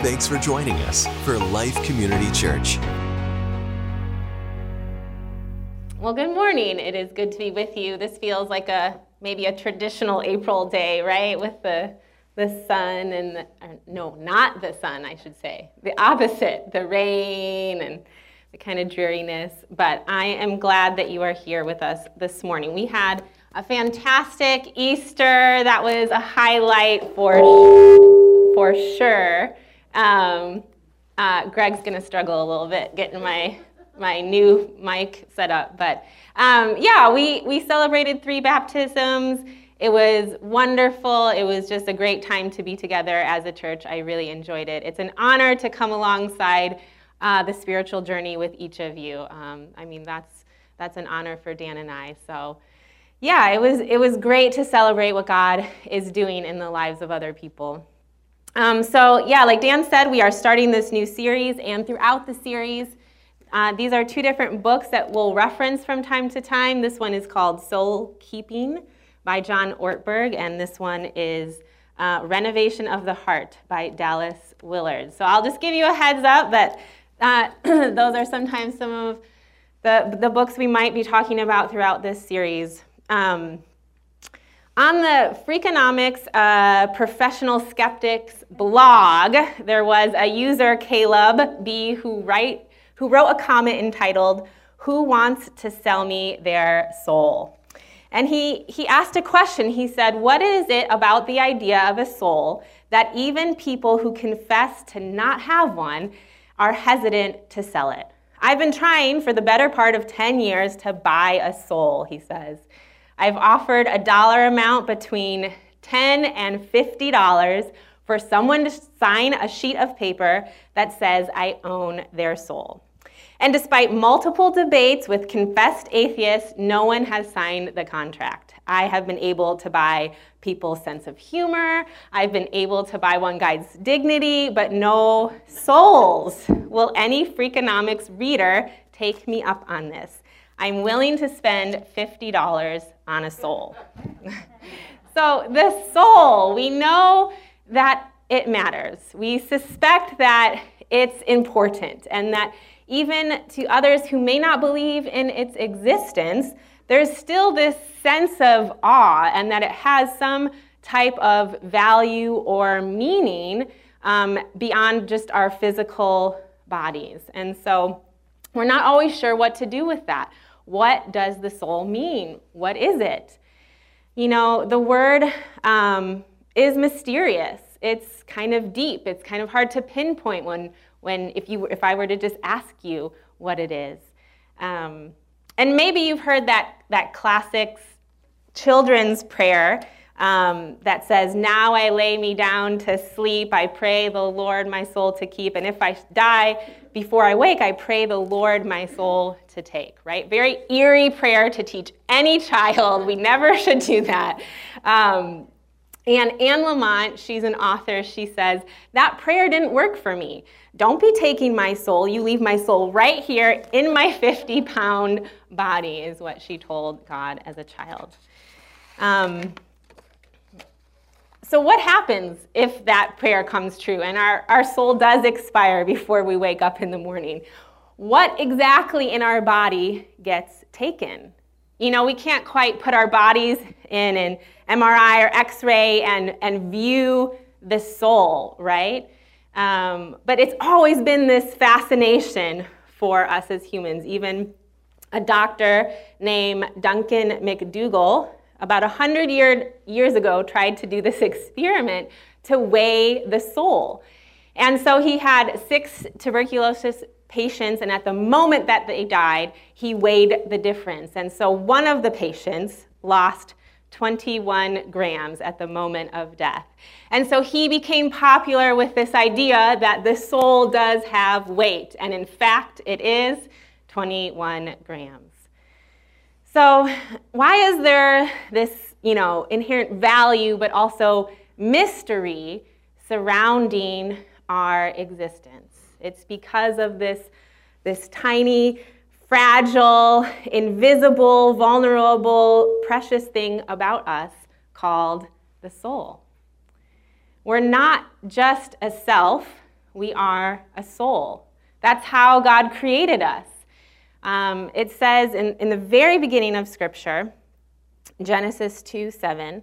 Thanks for joining us for Life Community Church. Well, good morning. It is good to be with you. This feels like a maybe a traditional April day, right? With the the sun and the, no, not the sun, I should say. The opposite, the rain and the kind of dreariness. But I am glad that you are here with us this morning. We had a fantastic Easter. That was a highlight for for sure. Um, uh, Greg's gonna struggle a little bit getting my my new mic set up, but um, yeah, we we celebrated three baptisms. It was wonderful. It was just a great time to be together as a church. I really enjoyed it. It's an honor to come alongside uh, the spiritual journey with each of you. Um, I mean, that's that's an honor for Dan and I. So, yeah, it was it was great to celebrate what God is doing in the lives of other people. Um, so, yeah, like Dan said, we are starting this new series, and throughout the series, uh, these are two different books that we'll reference from time to time. This one is called Soul Keeping by John Ortberg, and this one is uh, Renovation of the Heart by Dallas Willard. So I'll just give you a heads up that uh, those are sometimes some of the, the books we might be talking about throughout this series. Um, on the Freakonomics uh, Professional Skeptics blog, there was a user, Caleb B, who, write, who wrote a comment entitled, Who Wants to Sell Me Their Soul? And he, he asked a question. He said, What is it about the idea of a soul that even people who confess to not have one are hesitant to sell it? I've been trying for the better part of 10 years to buy a soul, he says. I've offered a dollar amount between 10 and $50 for someone to sign a sheet of paper that says I own their soul. And despite multiple debates with confessed atheists, no one has signed the contract. I have been able to buy people's sense of humor. I've been able to buy one guy's dignity, but no souls. Will any Freakonomics reader take me up on this? I'm willing to spend $50 on a soul. so, the soul, we know that it matters. We suspect that it's important and that even to others who may not believe in its existence, there's still this sense of awe and that it has some type of value or meaning um, beyond just our physical bodies. And so we're not always sure what to do with that. What does the soul mean? What is it? You know, the word um, is mysterious. It's kind of deep. It's kind of hard to pinpoint when when if you if I were to just ask you what it is. Um, and maybe you've heard that that classic children's prayer um, that says, "Now I lay me down to sleep. I pray the Lord my soul to keep, and if I die before I wake, I pray the Lord my soul to take." Right? Very eerie prayer to teach any child. We never should do that. Um, and Anne Lamott, she's an author, she says, That prayer didn't work for me. Don't be taking my soul. You leave my soul right here in my 50 pound body, is what she told God as a child. Um, so, what happens if that prayer comes true and our, our soul does expire before we wake up in the morning? What exactly in our body gets taken? You know, we can't quite put our bodies in an MRI or X ray and, and view the soul, right? Um, but it's always been this fascination for us as humans. Even a doctor named Duncan MacDougall, about 100 year, years ago, tried to do this experiment to weigh the soul. And so he had six tuberculosis patients, and at the moment that they died, he weighed the difference. And so one of the patients lost 21 grams at the moment of death. And so he became popular with this idea that the soul does have weight, and in fact, it is 21 grams. So, why is there this, you know, inherent value but also mystery surrounding our existence? It's because of this, this tiny fragile, invisible, vulnerable, precious thing about us called the soul. We're not just a self, we are a soul. That's how God created us. Um, it says in, in the very beginning of Scripture, Genesis 2 7,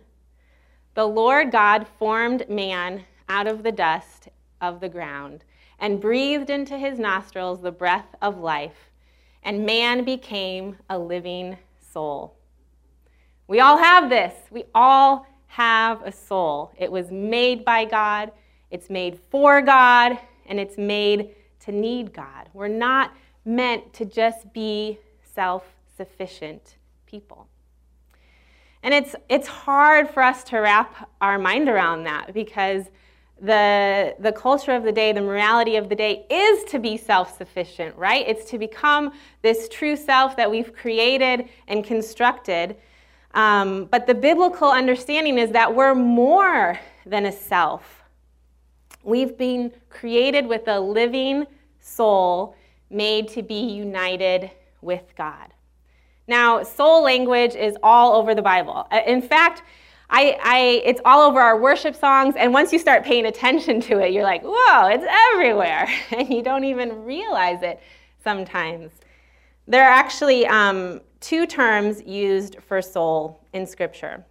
the Lord God formed man out of the dust of the ground and breathed into his nostrils the breath of life, and man became a living soul. We all have this. We all have a soul. It was made by God, it's made for God, and it's made to need God. We're not meant to just be self sufficient people. And it's, it's hard for us to wrap our mind around that because the, the culture of the day, the morality of the day is to be self sufficient, right? It's to become this true self that we've created and constructed. Um, but the biblical understanding is that we're more than a self. We've been created with a living soul made to be united with God. Now, soul language is all over the Bible. Uh, in fact, I, I, it's all over our worship songs, and once you start paying attention to it, you're like, whoa, it's everywhere, and you don't even realize it sometimes. There are actually um, two terms used for soul in Scripture.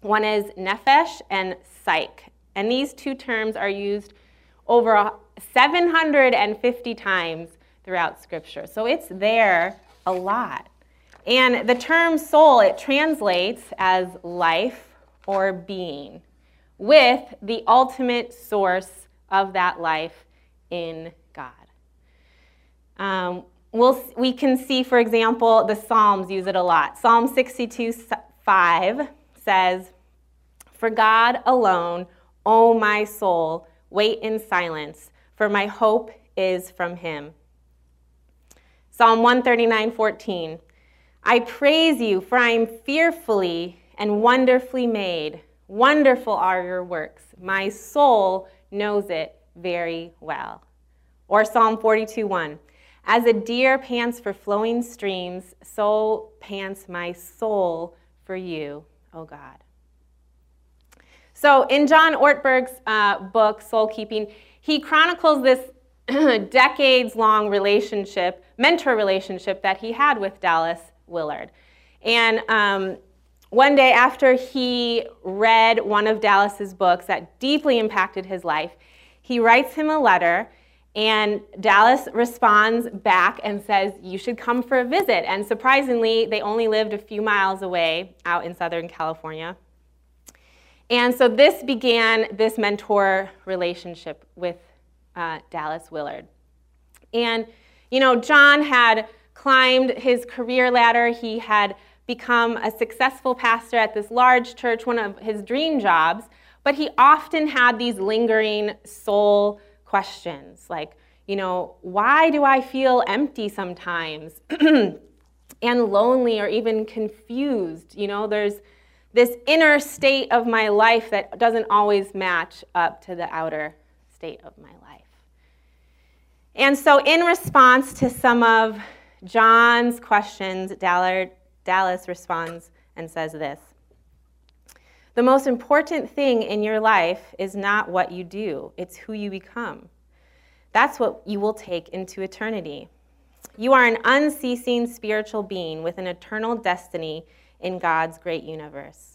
One is nephesh and psyche, and these two terms are used over 750 times throughout Scripture. So it's there a lot. And the term soul, it translates as life or being, with the ultimate source of that life in God. Um, we'll, we can see, for example, the Psalms use it a lot. Psalm 62 5 says, For God alone, O my soul, wait in silence, for my hope is from him. Psalm 139 14, I praise you, for I am fearfully and wonderfully made. Wonderful are your works. My soul knows it very well. Or Psalm 42 1. As a deer pants for flowing streams, so pants my soul for you, O God. So, in John Ortberg's uh, book, Soul Keeping, he chronicles this decades long relationship, mentor relationship that he had with Dallas Willard. And um, one day after he read one of Dallas's books that deeply impacted his life, he writes him a letter and Dallas responds back and says, You should come for a visit. And surprisingly, they only lived a few miles away out in Southern California. And so this began this mentor relationship with uh, Dallas Willard. And, you know, John had climbed his career ladder. He had become a successful pastor at this large church, one of his dream jobs, but he often had these lingering soul questions like, you know, why do I feel empty sometimes and lonely or even confused? You know, there's this inner state of my life that doesn't always match up to the outer state of my life. And so, in response to some of John's questions, Dallas responds and says this The most important thing in your life is not what you do, it's who you become. That's what you will take into eternity. You are an unceasing spiritual being with an eternal destiny in God's great universe.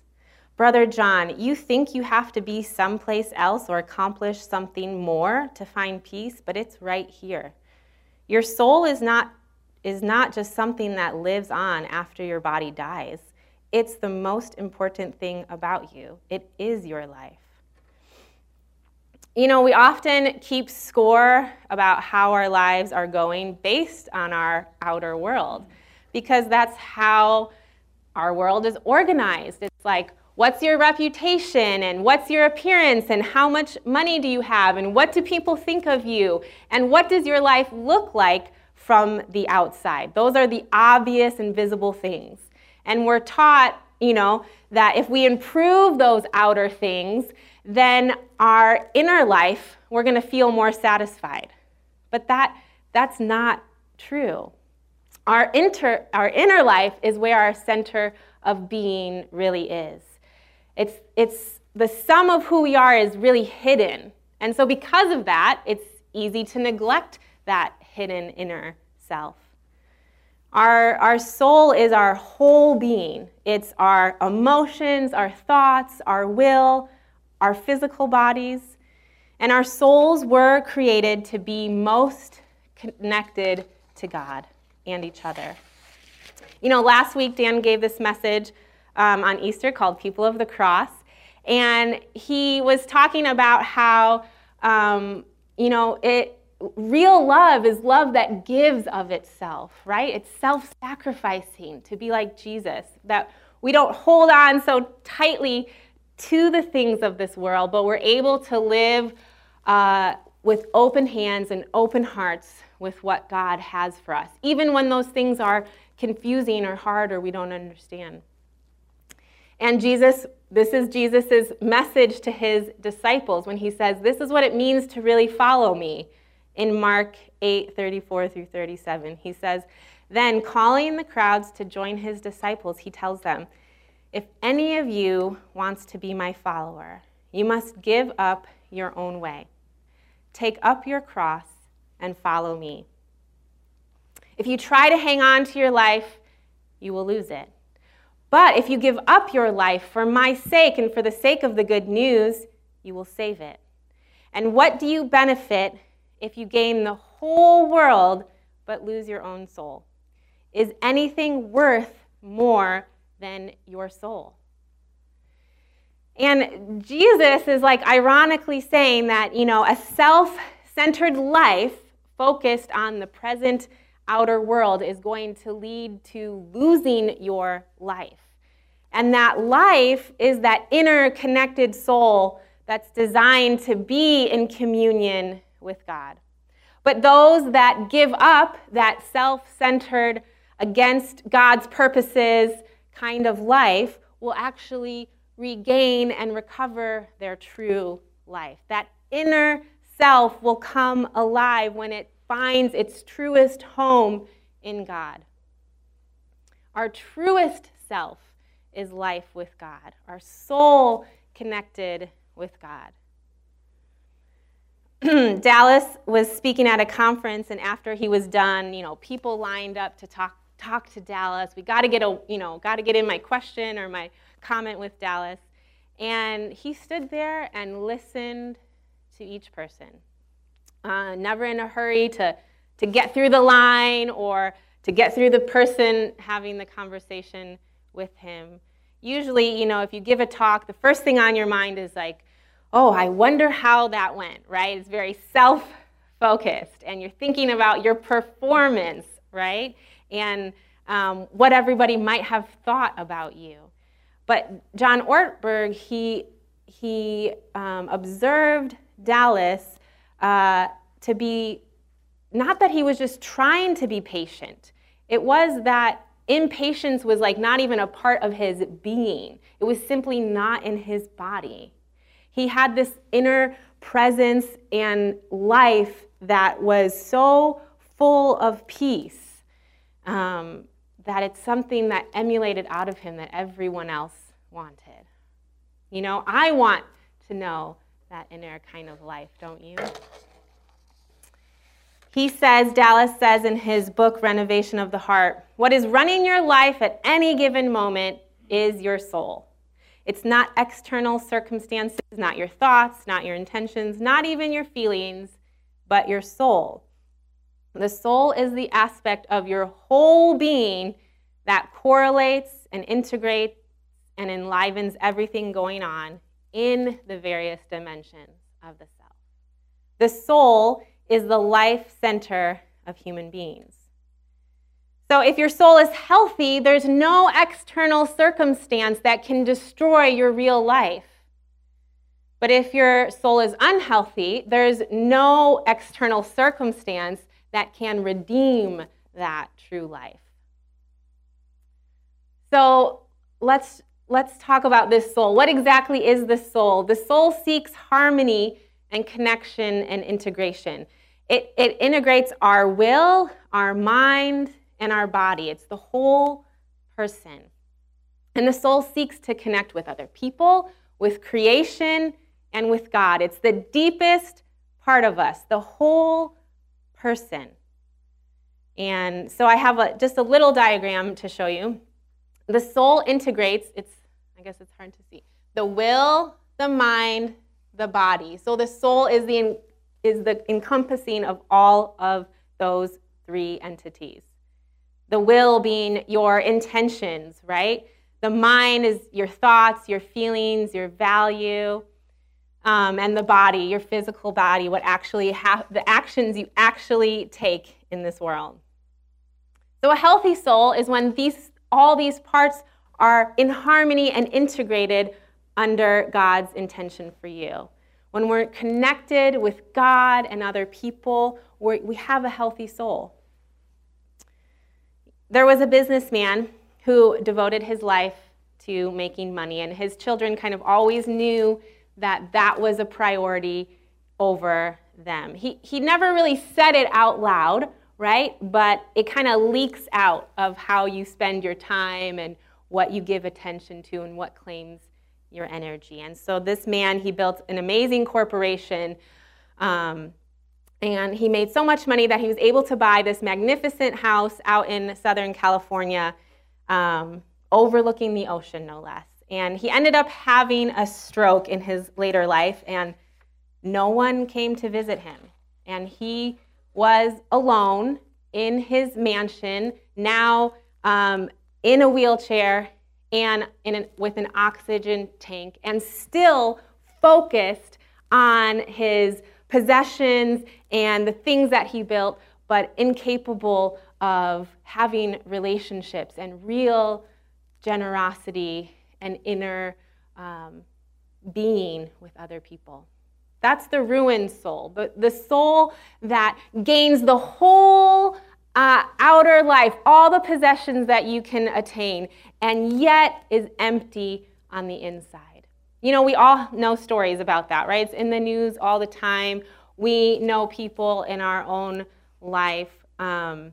Brother John, you think you have to be someplace else or accomplish something more to find peace, but it's right here. Your soul is not is not just something that lives on after your body dies. It's the most important thing about you. It is your life. You know, we often keep score about how our lives are going based on our outer world because that's how our world is organized. It's like, what's your reputation and what's your appearance and how much money do you have and what do people think of you and what does your life look like from the outside. Those are the obvious and visible things. And we're taught, you know, that if we improve those outer things, then our inner life, we're going to feel more satisfied. But that that's not true. Our inter our inner life is where our center of being really is. It's it's the sum of who we are is really hidden. And so because of that, it's easy to neglect that hidden inner self. Our, our soul is our whole being. It's our emotions, our thoughts, our will, our physical bodies. And our souls were created to be most connected to God and each other. You know, last week Dan gave this message um, on Easter called People of the Cross. And he was talking about how, um, you know, it, real love is love that gives of itself, right? It's self sacrificing to be like Jesus, that we don't hold on so tightly to the things of this world, but we're able to live uh, with open hands and open hearts with what God has for us, even when those things are confusing or hard or we don't understand. And Jesus, this is Jesus' message to his disciples when he says, This is what it means to really follow me. In Mark 8 34 through 37, he says, Then calling the crowds to join his disciples, he tells them, If any of you wants to be my follower, you must give up your own way. Take up your cross and follow me. If you try to hang on to your life, you will lose it. But if you give up your life for my sake and for the sake of the good news, you will save it. And what do you benefit if you gain the whole world but lose your own soul? Is anything worth more than your soul? And Jesus is like ironically saying that, you know, a self centered life focused on the present outer world is going to lead to losing your life. And that life is that inner connected soul that's designed to be in communion with God. But those that give up that self centered, against God's purposes kind of life will actually regain and recover their true life. That inner self will come alive when it finds its truest home in God. Our truest self is life with God, our soul connected with God. Dallas was speaking at a conference, and after he was done, you know, people lined up to talk talk to Dallas. We got to get a, you know, got to get in my question or my comment with Dallas. And he stood there and listened to each person uh, never in a hurry to, to get through the line or to get through the person having the conversation with him. Usually, you know, if you give a talk, the first thing on your mind is like, oh, I wonder how that went, right? It's very self focused, and you're thinking about your performance, right? And um, what everybody might have thought about you. But John Ortberg, he, he um, observed Dallas uh, to be, not that he was just trying to be patient, it was that impatience was like not even a part of his being, it was simply not in his body. He had this inner presence and life that was so full of peace um, that it's something that emulated out of him that everyone else wanted. You know, I want to know that inner kind of life, don't you? He says, Dallas says in his book, Renovation of the Heart, what is running your life at any given moment is your soul. It's not external circumstances, not your thoughts, not your intentions, not even your feelings, but your soul. The soul is the aspect of your whole being that correlates and integrates and enlivens everything going on in the various dimensions of the self. The soul is the life center of human beings. So, if your soul is healthy, there's no external circumstance that can destroy your real life. But if your soul is unhealthy, there's no external circumstance that can redeem that true life. So, let's let's talk about this soul. What exactly is the soul? The soul seeks harmony and connection and integration. It, it integrates our will, our mind, and our body. It's the whole person. And the soul seeks to connect with other people, with creation, and with God. It's the deepest part of us, the whole person. And so I have a, just a little diagram to show you. The soul integrates, it's, I guess it's hard to see, the will, the mind, the body. So the soul is the, is the encompassing of all of those three entities. The will being your intentions, right? The mind is your thoughts, your feelings, your value. Um, and the body, your physical body, what actually ha- the actions you actually take in this world. So a healthy soul is when these all these parts are in harmony and integrated under God's intention for you. When we're connected with God and other people, we have a healthy soul. There was a businessman who devoted his life to making money, and his children kind of always knew that that was a priority over them. He, he never really said it out loud, right? But it kind of leaks out of how you spend your time and what you give attention to and what claims your energy. And so this man, he built an amazing corporation. Um, and he made so much money that he was able to buy this magnificent house out in Southern California, um, overlooking the ocean, no less. And he ended up having a stroke in his later life, and no one came to visit him. And he was alone in his mansion, now um, in a wheelchair and an, with an oxygen tank, and still focused on his possessions and the things that he built, but incapable of having relationships and real generosity and inner um, being with other people. That's the ruined soul, the, the soul that gains the whole uh, outer life, all the possessions that you can attain, and yet is empty on the inside. You know, we all know stories about that, right? It's in the news all the time. We know people in our own life um,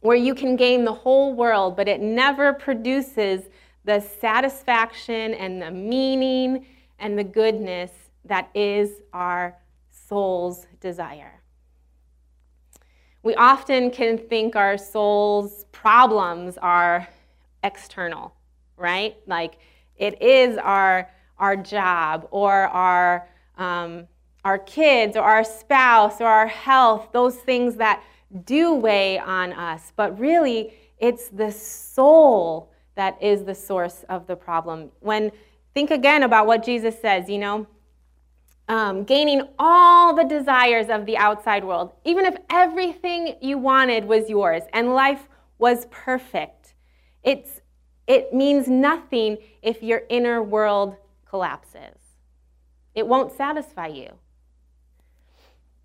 where you can gain the whole world, but it never produces the satisfaction and the meaning and the goodness that is our soul's desire. We often can think our soul's problems are external, right? Like it is our, our job or our, um, our kids or our spouse or our health, those things that do weigh on us. But really, it's the soul that is the source of the problem. When think again about what Jesus says, you know, um, gaining all the desires of the outside world, even if everything you wanted was yours and life was perfect. It's, it means nothing if your inner world collapses. It won't satisfy you.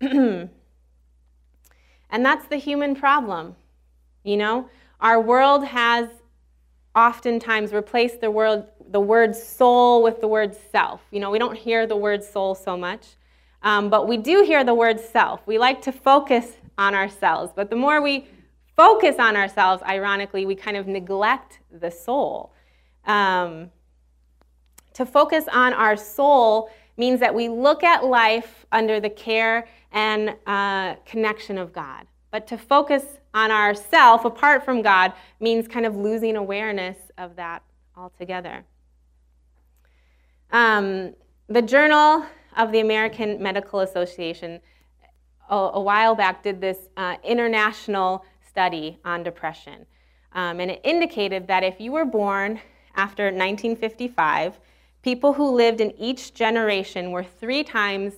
and that's the human problem. You know, our world has oftentimes replace the word, the word soul with the word self. You know, we don't hear the word soul so much, um, but we do hear the word self. We like to focus on ourselves, but the more we focus on ourselves, ironically, we kind of neglect the soul. Um, to focus on our soul means that we look at life under the care and uh, connection of God. But to focus on ourself apart from God means kind of losing awareness of that altogether. Um, the Journal of the American Medical Association a, a while back did this uh, international study on depression. Um, and it indicated that if you were born after 1955, people who lived in each generation were three times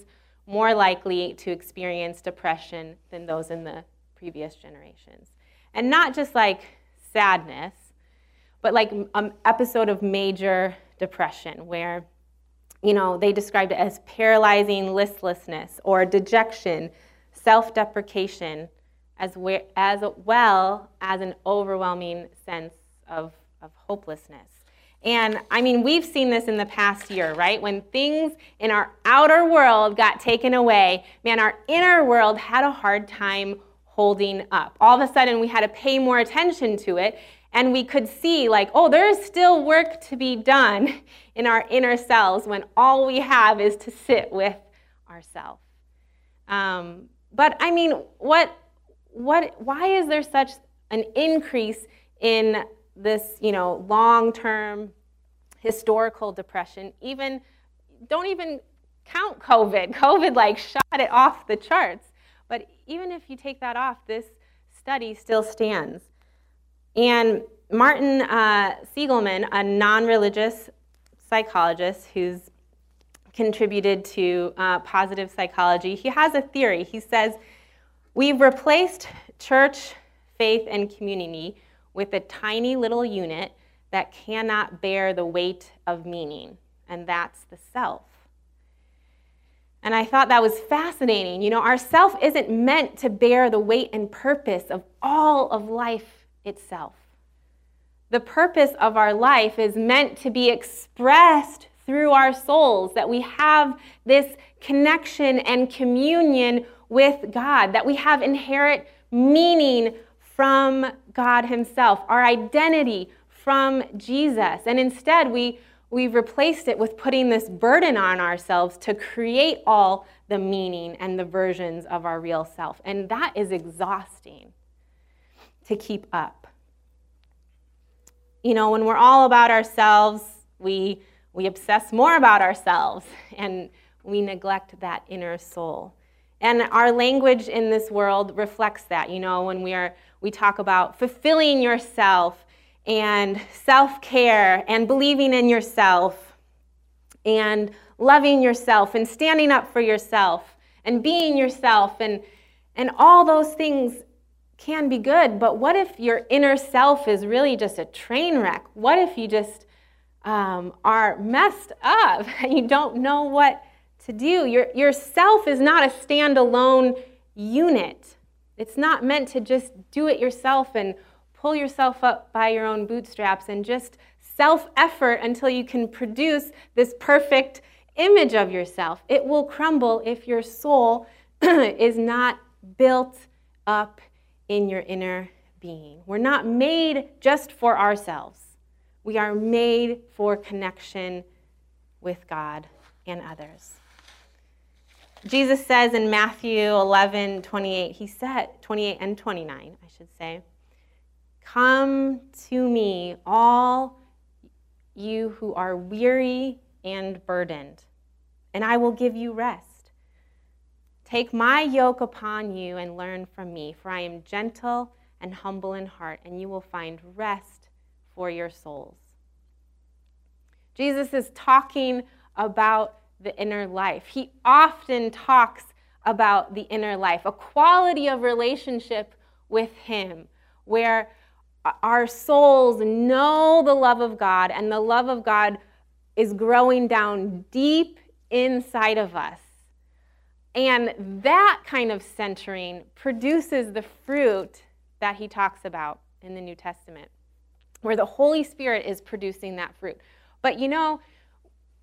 more likely to experience depression than those in the previous generations. And not just like sadness, but like an um, episode of major depression where, you know, they described it as paralyzing listlessness or dejection, self deprecation, as, as well as an overwhelming sense of, of hopelessness. And I mean, we've seen this in the past year, right? When things in our outer world got taken away, man, our inner world had a hard time holding up. All of a sudden, we had to pay more attention to it, and we could see, like, oh, there's still work to be done in our inner selves when all we have is to sit with ourselves. Um, but I mean, what, what, why is there such an increase in this, you know, long-term historical depression? Even, don't even count COVID. COVID like shot it off the charts. But even if you take that off, this study still stands. And Martin uh, Seligman, a non religious psychologist who's contributed to uh, positive psychology, he has a theory. He says, We've replaced church, faith, and community with a tiny little unit that cannot bear the weight of meaning, and that's the self. And I thought that was fascinating. You know, our self isn't meant to bear the weight and purpose of all of life itself. The purpose of our life is meant to be expressed through our souls, that we have this connection and communion with God, that we have inherent meaning from God Himself, our identity from Jesus. And instead, we we've replaced it with putting this burden on ourselves to create all the meaning and the versions of our real self. And that is exhausting to keep up. You know, when we're all about ourselves, we, we obsess more about ourselves and we neglect that inner soul. And our language in this world reflects that. You know, when we are we talk about fulfilling yourself and self care and believing in yourself and loving yourself and standing up for yourself and being yourself and, and all those things can be good. But what if your inner self is really just a train wreck? What if you just um, are messed up and you don't know what to do? Your, your self is not a standalone unit. It's not meant to just do it yourself and pull yourself up by your own bootstraps and just self effort until you can produce this perfect image of yourself. It will crumble if your soul is not built up in your inner being. We're not made just for ourselves, we are made for connection with God and others. Jesus says in Matthew 11, 28, he said, 28 and 29, I should say, Come to me, all you who are weary and burdened, and I will give you rest. Take my yoke upon you and learn from me, for I am gentle and humble in heart, and you will find rest for your souls. Jesus is talking about the inner life. He often talks about the inner life, a quality of relationship with Him, where our souls know the love of God, and the love of God is growing down deep inside of us. And that kind of centering produces the fruit that he talks about in the New Testament, where the Holy Spirit is producing that fruit. But you know,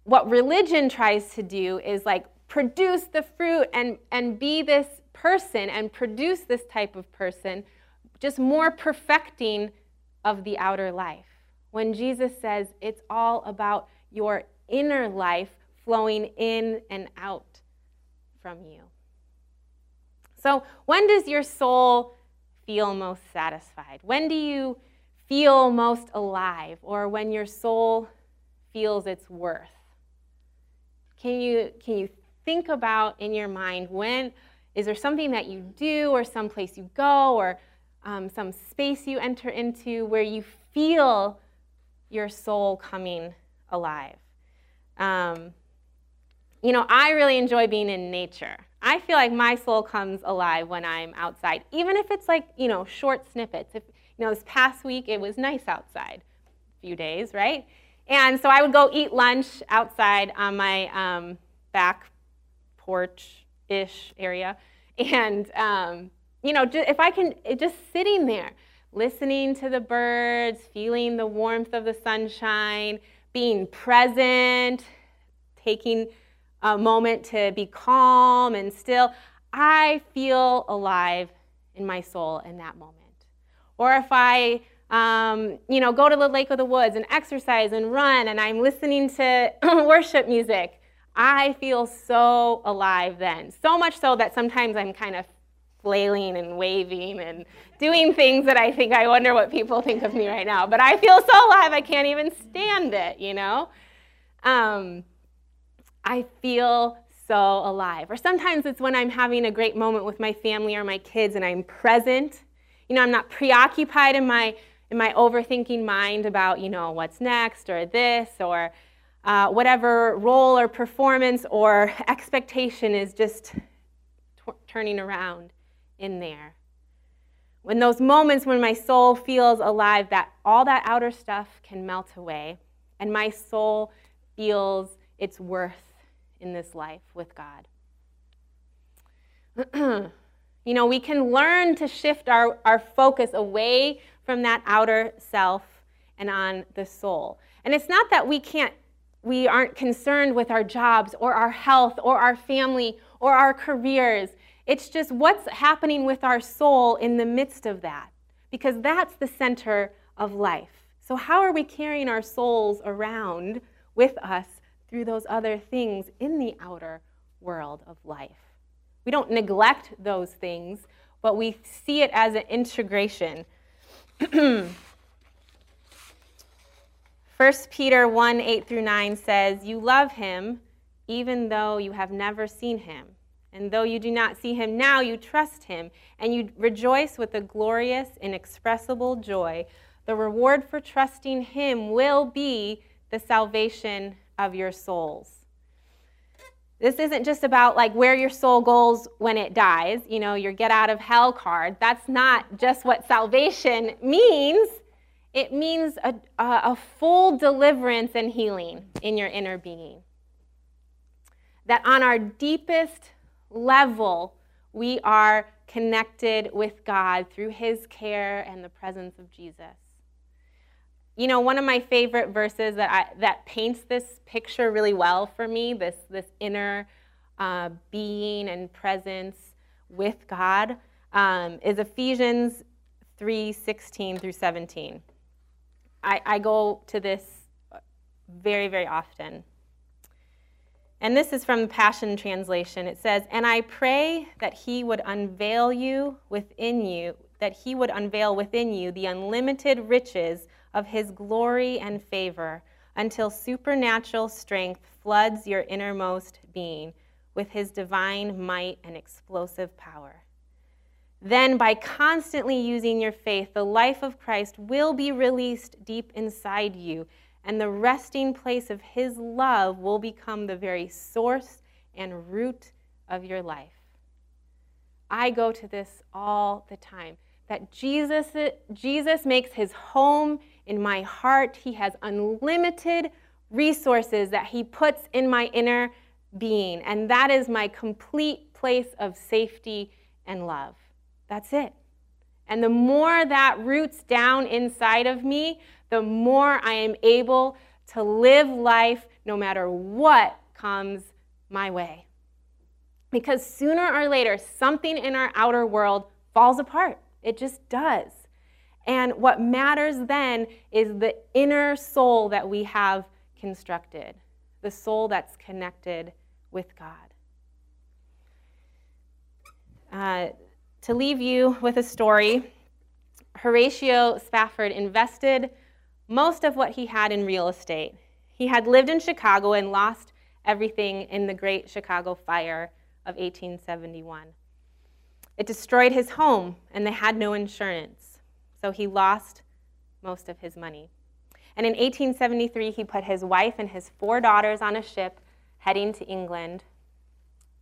what religion tries to do is like produce the fruit and, and be this person and produce this type of person just more perfecting of the outer life. When Jesus says it's all about your inner life flowing in and out from you. So, when does your soul feel most satisfied? When do you feel most alive or when your soul feels its worth? Can you, can you think about in your mind when is there something that you do or some place you go or um, some space you enter into where you feel your soul coming alive. Um, you know, I really enjoy being in nature. I feel like my soul comes alive when I'm outside, even if it's like, you know, short snippets. If, you know, this past week it was nice outside, a few days, right? And so I would go eat lunch outside on my um, back porch ish area. And, um, you know, if I can, just sitting there, listening to the birds, feeling the warmth of the sunshine, being present, taking a moment to be calm and still, I feel alive in my soul in that moment. Or if I, um, you know, go to the lake of the woods and exercise and run and I'm listening to worship music, I feel so alive then. So much so that sometimes I'm kind of flailing and waving and doing things that I think I wonder what people think of me right now. But I feel so alive, I can't even stand it, you know? Um, I feel so alive. Or sometimes it's when I'm having a great moment with my family or my kids and I'm present. You know, I'm not preoccupied in my in my overthinking mind about, you know, what's next or this or uh, whatever role or performance or expectation is just turning around in there. When those moments when my soul feels alive, that all that outer stuff can melt away, and my soul feels its worth in this life with God. you know, we can learn to shift our, our focus away from that outer self and on the soul. And it's not that we can't we aren't concerned with our jobs or our health or our family or our careers. It's just what's happening with our soul in the midst of that, because that's the center of life. So, how are we carrying our souls around with us through those other things in the outer world of life? We don't neglect those things, but we see it as an integration. 1 Peter 1 8 through 9 says, You love him even though you have never seen him. And though you do not see him now, you trust him, and you rejoice with a glorious, inexpressible joy. The reward for trusting him will be the salvation of your souls. This isn't just about like where your soul goes when it dies, you know, your get out of hell card. That's not just what salvation means. It means a, a, full deliverance and healing in your inner being. That on our deepest level, we are connected with God through his care and the presence of Jesus. You know, one of my favorite verses that, I, that paints this picture really well for me, this, this inner uh, being and presence with God, um, is Ephesians 3 16 through 17. I, I go to this very, very often. And this is from the Passion Translation. It says, And I pray that he would unveil you within you, that he would unveil within you the unlimited riches of his glory and favor until supernatural strength floods your innermost being with his divine might and explosive power. Then, by constantly using your faith, the life of Christ will be released deep inside you, and the resting place of His love will become the very source and root of your life. I go to this all the time that Jesus, Jesus makes his home in my heart. He has unlimited resources that he puts in my inner being, and that is my complete place of safety and love. That's it. And the more that roots down inside of me, the more I am able to live life no matter what comes my way. Because sooner or later, something in our outer world falls apart. It just does. And what matters then is the inner soul that we have constructed, the soul that's connected with God. Uh, to leave you with a story, Horatio Spafford invested most of what he had in real estate. He had lived in Chicago and lost everything in the Great Chicago Fire of 1871. It destroyed his home, and they had no insurance, so he lost most of his money. And in 1873, he put his wife and his four daughters on a ship heading to England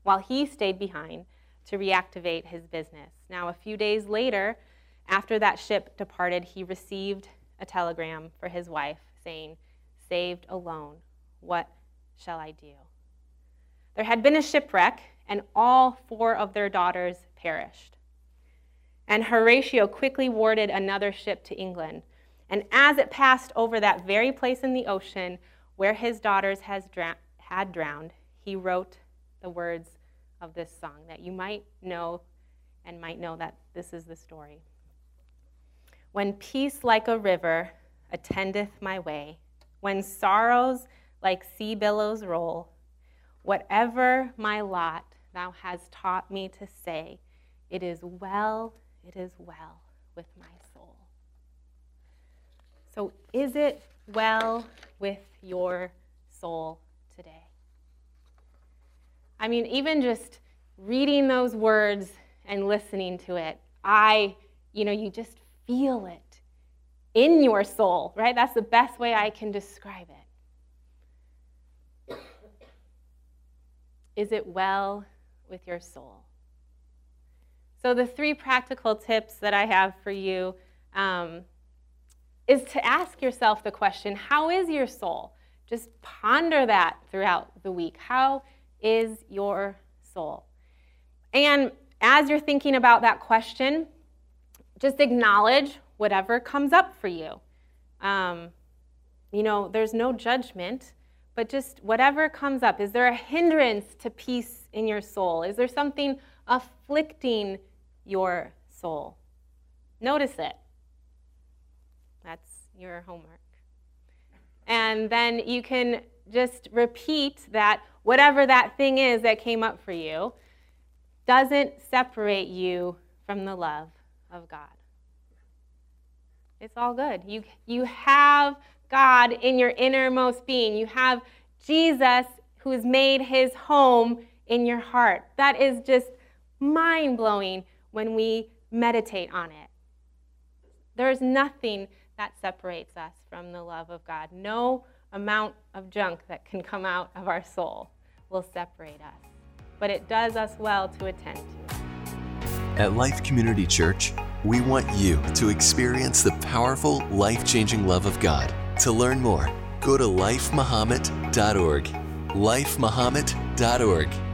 while he stayed behind to reactivate his business. Now, a few days later, after that ship departed, he received a telegram for his wife saying, Saved alone, what shall I do? There had been a shipwreck, and all four of their daughters perished. And Horatio quickly warded another ship to England. And as it passed over that very place in the ocean where his daughters had drowned, he wrote the words of this song that you might know and might know that this is the story. When peace like a river attendeth my way, when sorrows like sea billows roll, Whatever my lot, thou hast taught me to say, It is well, it is well with my soul. So, is it well with your soul today? I mean, even just reading those words and listening to it, I, you know, you just feel it in your soul, right? That's the best way I can describe it. Is it well with your soul? So, the three practical tips that I have for you um, is to ask yourself the question How is your soul? Just ponder that throughout the week. How is your soul? And as you're thinking about that question, just acknowledge whatever comes up for you. Um, you know, there's no judgment, but just whatever comes up. Is there a hindrance to peace in your soul? Is there something afflicting your soul? Notice it. That's your homework. And then you can just repeat that whatever that thing is that came up for you doesn't separate you from the love of God. It's all good. You, you have God in your innermost being. You have Jesus who's made his home in your heart. That is just mind blowing when we meditate on it. There's nothing that separates us from the love of God. No amount of junk that can come out of our soul will separate us. But it does us well to attend to it. At Life Community Church, we want you to experience the powerful, life changing love of God. To learn more, go to lifemahomet.org. Lifemahomet.org.